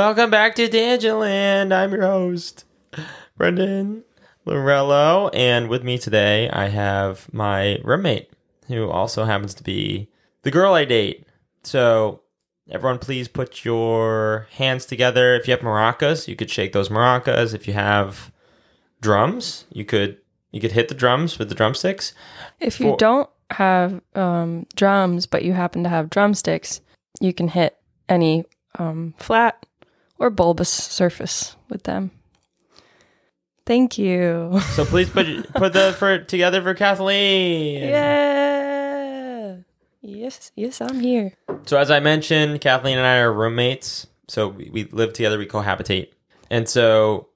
Welcome back to Tangentland. I'm your host, Brendan Lorello, and with me today I have my roommate, who also happens to be the girl I date. So, everyone, please put your hands together. If you have maracas, you could shake those maracas. If you have drums, you could you could hit the drums with the drumsticks. If you For- don't have um, drums, but you happen to have drumsticks, you can hit any um, flat or bulbous surface with them. Thank you. So please put put the for together for Kathleen. Yeah. Yes, yes, I'm here. So as I mentioned, Kathleen and I are roommates. So we, we live together, we cohabitate. And so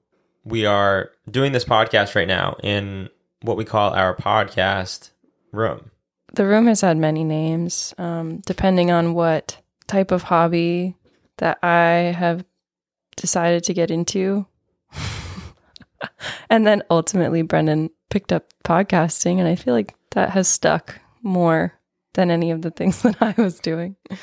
we are doing this podcast right now in what we call our podcast room. The room has had many names, um, depending on what type of hobby that I have decided to get into. and then ultimately, Brendan picked up podcasting, and I feel like that has stuck more than any of the things that I was doing. It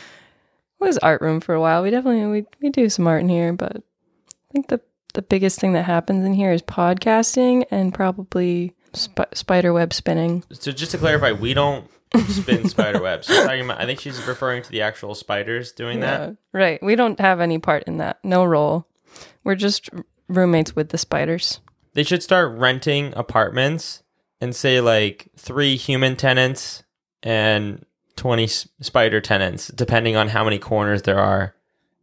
was art room for a while. We definitely we, we do some art in here, but I think the the biggest thing that happens in here is podcasting and probably sp- spider web spinning. So just to clarify, we don't spin spider webs. Talking about, I think she's referring to the actual spiders doing that. Right. We don't have any part in that. No role. We're just roommates with the spiders. They should start renting apartments and say like three human tenants and 20 spider tenants, depending on how many corners there are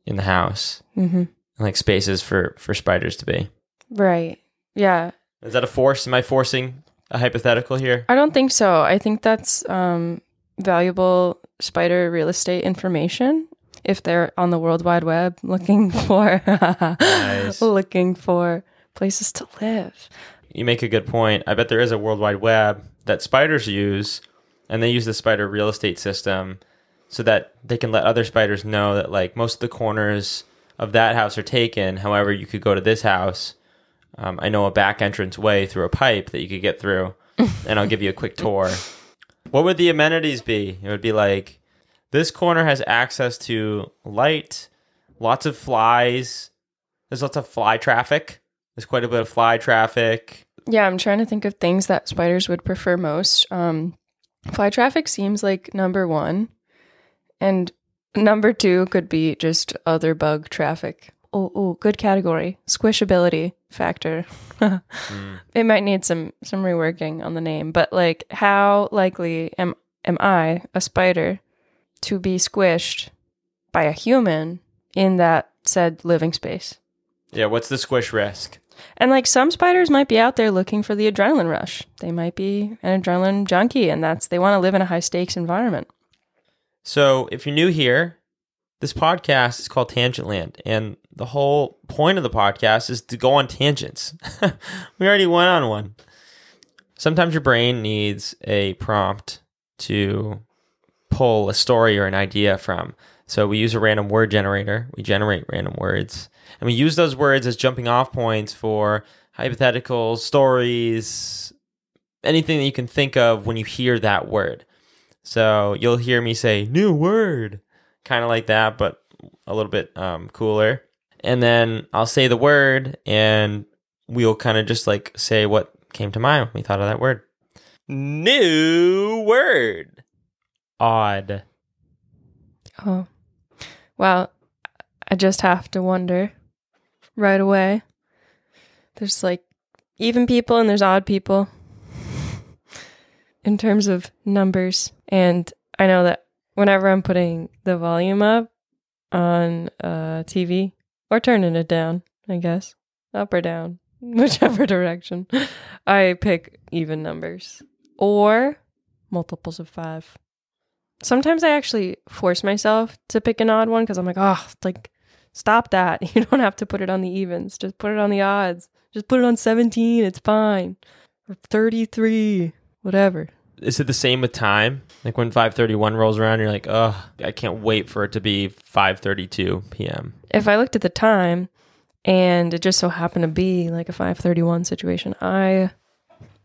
in the house. Mm-hmm. like spaces for for spiders to be. Right. Yeah. Is that a force? Am I forcing a hypothetical here? I don't think so. I think that's um, valuable spider real estate information. If they're on the World Wide Web looking for Nice. looking for places to live. You make a good point. I bet there is a World Wide Web that spiders use, and they use the spider real estate system so that they can let other spiders know that like most of the corners of that house are taken. However, you could go to this house. Um, I know a back entrance way through a pipe that you could get through, and I'll give you a quick tour. What would the amenities be? It would be like this corner has access to light, lots of flies. There's lots of fly traffic. There's quite a bit of fly traffic. Yeah, I'm trying to think of things that spiders would prefer most. Um, fly traffic seems like number one, and number two could be just other bug traffic. Oh, oh, good category. Squishability factor. Hmm. It might need some some reworking on the name, but like, how likely am am I, a spider, to be squished by a human in that said living space? Yeah, what's the squish risk? And like some spiders might be out there looking for the adrenaline rush. They might be an adrenaline junkie and that's they want to live in a high stakes environment. So, if you're new here, this podcast is called Tangent Land, and the whole point of the podcast is to go on tangents. we already went on one. Sometimes your brain needs a prompt to pull a story or an idea from. So, we use a random word generator, we generate random words, and we use those words as jumping off points for hypothetical stories, anything that you can think of when you hear that word. So you'll hear me say new word, kind of like that, but a little bit um, cooler. And then I'll say the word, and we'll kind of just like say what came to mind when we thought of that word. New word. Odd. Oh. Well, I just have to wonder right away. There's like even people and there's odd people in terms of numbers. And I know that whenever I'm putting the volume up on uh, TV or turning it down, I guess, up or down, whichever direction, I pick even numbers or multiples of five. Sometimes I actually force myself to pick an odd one because I'm like, oh, like, stop that. You don't have to put it on the evens. Just put it on the odds. Just put it on 17. It's fine. Or 33, whatever. Is it the same with time? Like when 5:31 rolls around, you're like, "Oh, I can't wait for it to be 5:32 p.m." If I looked at the time and it just so happened to be like a 531 situation, I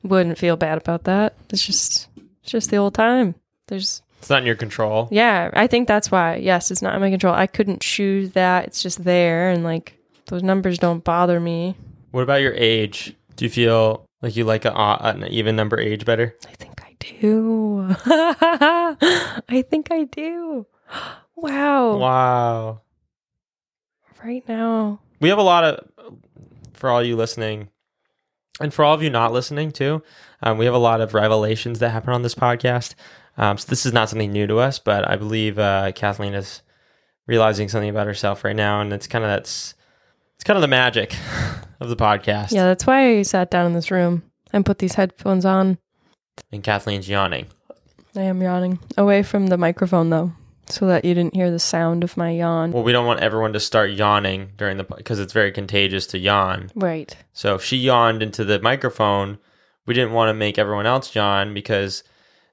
wouldn't feel bad about that. It's just it's just the old time. There's It's not in your control. Yeah, I think that's why. Yes, it's not in my control. I couldn't choose that. It's just there, and like those numbers don't bother me. What about your age? Do you feel like you like a, uh, an even number age better? I think I do. I think I do. Wow. Wow. Right now. We have a lot of, for all you listening, and for all of you not listening too, um, we have a lot of revelations that happen on this podcast. Um, so this is not something new to us, but I believe uh, Kathleen is realizing something about herself right now, and it's kind of that's it's kind of the magic of the podcast. Yeah, that's why I sat down in this room and put these headphones on. And Kathleen's yawning. I am yawning away from the microphone though, so that you didn't hear the sound of my yawn. Well, we don't want everyone to start yawning during the because it's very contagious to yawn. Right. So if she yawned into the microphone, we didn't want to make everyone else yawn because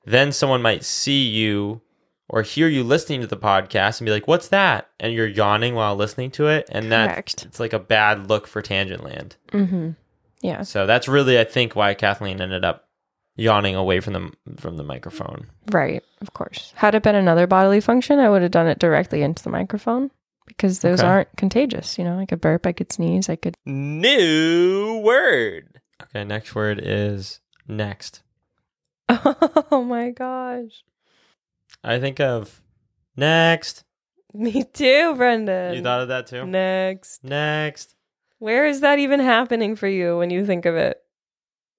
then someone might see you or hear you listening to the podcast and be like, "What's that?" and you're yawning while listening to it, and that it's like a bad look for Tangent Land. Mm-hmm. Yeah. So that's really, I think, why Kathleen ended up yawning away from the from the microphone. Right. Of course. Had it been another bodily function, I would have done it directly into the microphone because those Okay. aren't contagious. You know, I could burp, I could sneeze, I could. New word. Okay, next word is next. Oh my gosh. I think of next. Me too, Brendan. You thought of that too? Next. Next. Where is that even happening for you when you think of it?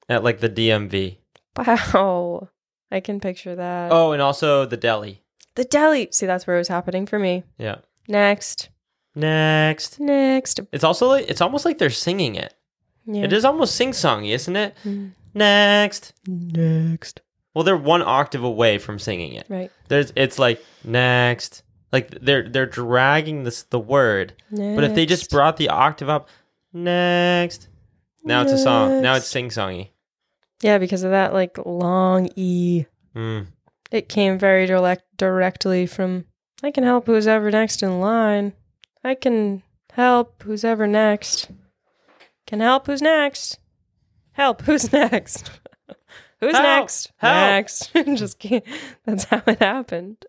At like the DMV. Wow. I can picture that. Oh, and also the deli. The deli. See, that's where it was happening for me. Yeah. Next. Next. Next. It's also like it's almost like they're singing it. Yeah. It is almost sing songy, isn't it? Mm. Next. Next. Well, they're one octave away from singing it. Right. There's it's like next. Like they're they're dragging this the word. But if they just brought the octave up, next. Now it's a song. Now it's Next. sing songy. Yeah, because of that like long E. Mm. It came very direct directly from I can help who's ever next in line. I can help who's ever next. Can help who's next. Help who's next. who's Help! next? Help! Next. Just can't. That's how it happened.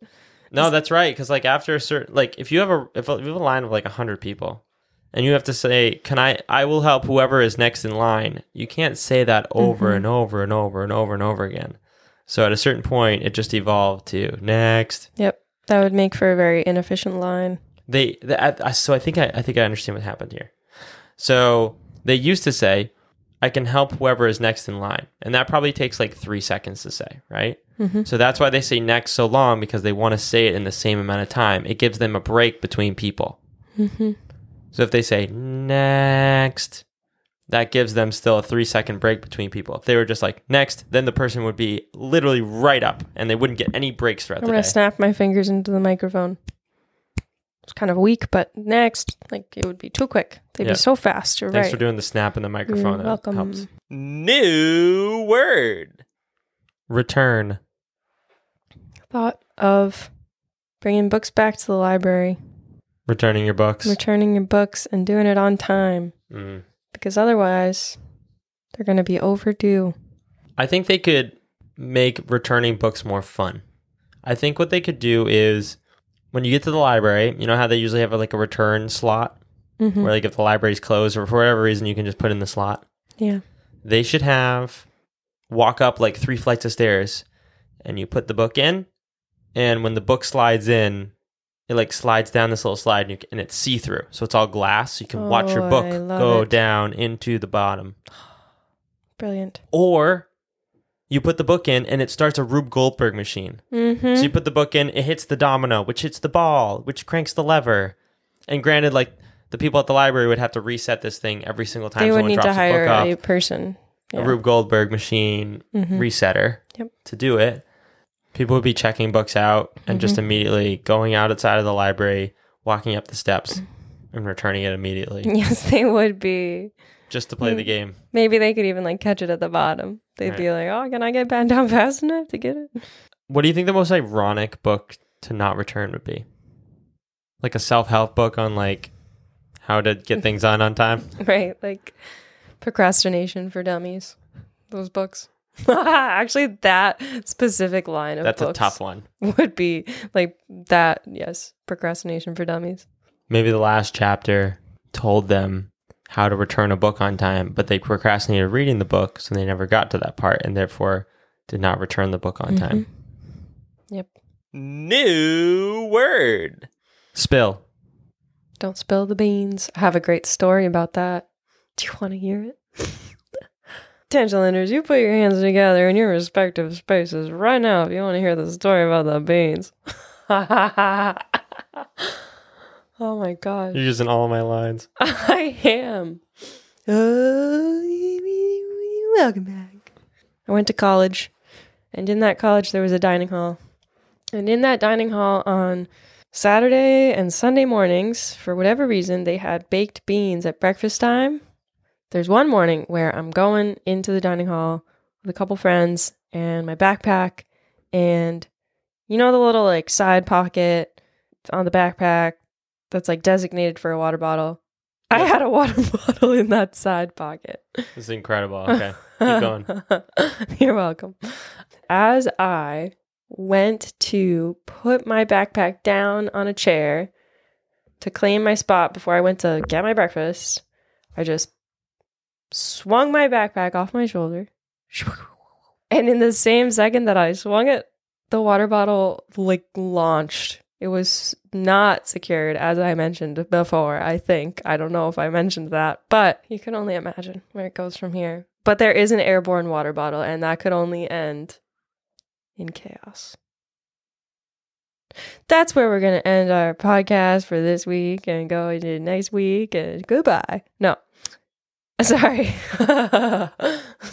No, that's right. Because like after a certain, like if you have a if you have a line of like hundred people, and you have to say, "Can I? I will help whoever is next in line." You can't say that over Mhm. and over and over and over and over again. So at a certain point, it just evolved to next. Yep. That would make for a very inefficient line. They, the, I, so I think I, I think I understand what happened here. So they used to say, "I can help whoever is next in line," and that probably takes like three seconds to say, right? Mhm. So that's why they say next so long because they want to say it in the same amount of time. It gives them a break between people. Mm-hmm. So if they say next, that gives them still a three second break between people. If they were just like next, then the person would be literally right up and they wouldn't get any breaks throughout I'm the gonna snap my fingers into the microphone. It's kind of weak, but next, like it would be too quick. They'd Yeah. be so fast. You're Thanks right. for doing the snap in the microphone. You're welcome. helps. New word. Return. Thought of bringing books back to the library, Returning your books. returning your books, and doing it on time Mm. because otherwise, they're going to be overdue. I think they could make returning books more fun. I think what they could do is when you get to the library, you know how they usually have like a return slot Mm-hmm. where like if the library's closed or for whatever reason you can just put in the slot. Yeah. They should have walk up like three flights of stairs and you put the book in and when the book slides in it like slides down this little slide and, you, and it's see-through. So it's all glass. So you can watch your Oh, book go it. down into the bottom. Brilliant. Or you put the book in and it starts a Rube Goldberg machine. Mm-hmm. So you put the book in, it hits the domino, which hits the ball, which cranks the lever. And granted, like the people at the library would have to reset this thing every single time they would someone need drops to hire a a person. A Rube Goldberg machine Mhm. resetter Yep. to do it. People would be checking books out and just Mm-hmm. immediately going out outside of the library, walking up the steps, and returning it immediately Yes, they would be. just to play the Mm. game. Maybe they could even like catch it at the bottom. They'd be like, "Oh, can I get bent down fast enough to get it?" What do you think the most ironic book to not return would be? Like a self help book on like how to get things done on time? right, like procrastination for dummies. Those books. Actually, that specific line of That's books a tough one. would be like that. Yes, procrastination for dummies. Maybe the last chapter told them how to return a book on time, but they procrastinated reading the book, so they never got to that part and therefore did not return the book on time. Mm-hmm. Yep. New word. Spill. Don't spill the beans. I have a great story about that. Do you want to hear it? Tangelinders, you put your hands together in your respective spaces right now if you want to hear the story about the beans. oh my gosh. You're using all my lines. I am. Uh, welcome back. I went to college, and in that college, there was a dining hall. And in that dining hall on Saturday and Sunday mornings, for whatever reason, they had baked beans at breakfast time. There's one morning where I'm going into the dining hall with a couple friends and my backpack, and you know the little like side pocket on the backpack that's like designated for a water bottle. I had a water bottle in that side pocket. This is incredible. Okay. Keep going. You're welcome. As I went to put my backpack down on a chair to claim my spot before I went to get my breakfast, I just swung my backpack off my shoulder. And in the same second that I swung it, the water bottle like launched. It was not secured, as I mentioned before, I think. I don't know if I mentioned that, but you can only imagine where it goes from here. But there is an airborne water bottle, and that could only end in chaos. That's where we're going to end our podcast for this week and go into next week and goodbye. No. Sorry.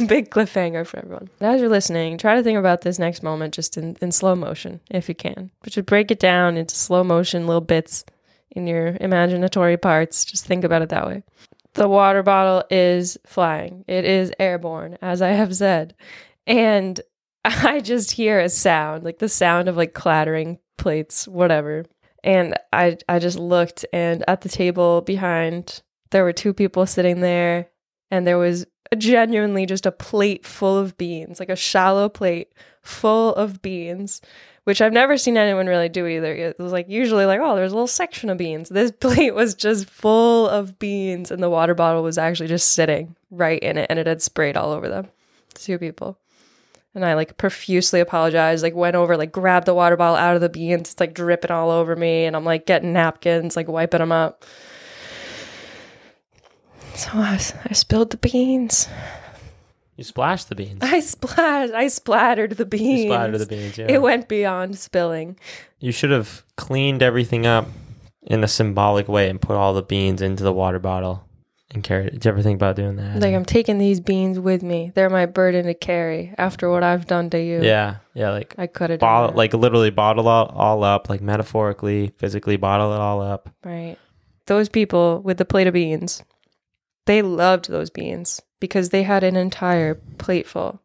Big cliffhanger for everyone. As you're listening, try to think about this next moment just in, in slow motion, if you can. But you break it down into slow motion, little bits in your imaginatory parts. Just think about it that way. The water bottle is flying, it is airborne, as I have said. And I just hear a sound, like the sound of like clattering plates, whatever. And I I just looked and at the table behind there were two people sitting there and there was genuinely just a plate full of beans, like a shallow plate full of beans, which I've never seen anyone really do either. It was like usually like, oh, there's a little section of beans. This plate was just full of beans and the water bottle was actually just sitting right in it and it had sprayed all over them. Two people. And I like profusely apologized, like went over, like grabbed the water bottle out of the beans. It's like dripping all over me. And I'm like getting napkins, like wiping them up. So I, I spilled the beans. You splashed the beans. I splashed, I splattered the beans. You splattered the beans. Yeah. It went beyond spilling. you should have cleaned everything up in a symbolic way and put all the beans into the water bottle and carried it. Did you ever think about doing that? Like I'm taking these beans with me. They're my burden to carry after what I've done to you. yeah, yeah, like I could have bottle, like literally bottle all, all up, like metaphorically, physically bottle it all up. Right. Those people with the plate of beans, they loved those beans because they had an entire plate full.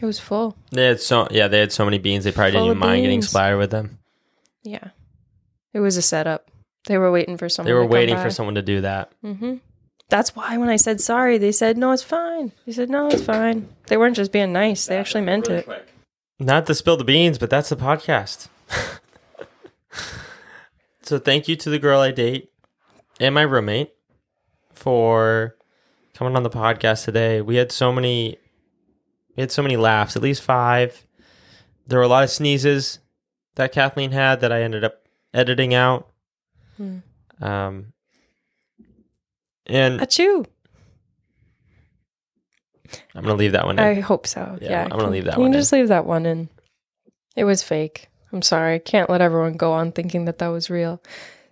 It was full. They had so yeah, they had so many beans they probably Full didn't mind getting beans. splattered with them. Yeah. It was a setup. They were waiting for someone They were waiting for someone to do that. hmm That's why when I said sorry, they said, no, it's fine. They said, no, it's fine. They weren't just being nice. They actually meant it. Not to spill the beans, but that's the podcast. so thank you to the girl I date and my roommate for coming on the podcast today. We had so many we had so many laughs, at least five. There were a lot of sneezes that Kathleen had that I ended up editing out. Hmm. Um and Achoo. I'm gonna leave that one in. I hope so. Yeah, Yeah. I'm gonna Can- leave that one you in. just leave that one in? It was fake. I'm sorry. I can't let everyone go on thinking that that was real.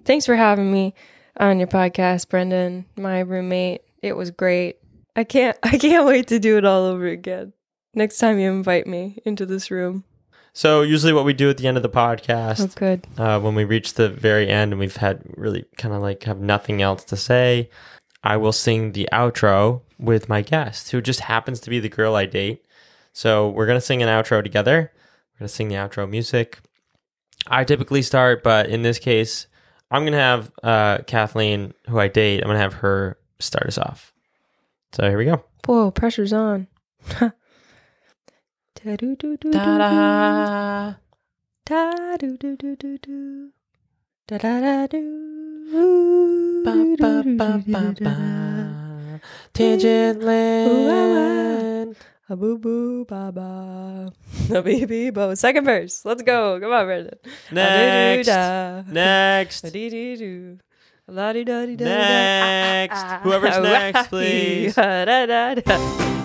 Thanks for having me on your podcast, Brendan, my roommate. It was great. I can't I can't wait to do it all over again. Next time you invite me into this room. so usually what we do at the end of the Oh podcast good. uh, when we reach the very end and we've had really kind of like have nothing else to say, I will sing the outro with my guest, who just happens to be the girl I date. So we're gonna sing an outro together. We're gonna sing the outro music. I typically start, but in this case, I'm gonna have uh, Kathleen, who I date. I'm gonna have her start us off. So here we go. Whoa, pressure's on. Da do do do Da da. da do do do do do da da da do Ba ba ba ba ba. Tangent ah, ah. land. A boo boo ba ba. A bee bee bo. Second verse. Let's go. Come on, Brendan. Next. A Next. dee dee doo. La di da di da. Next. Whoever's next, please. Da da da.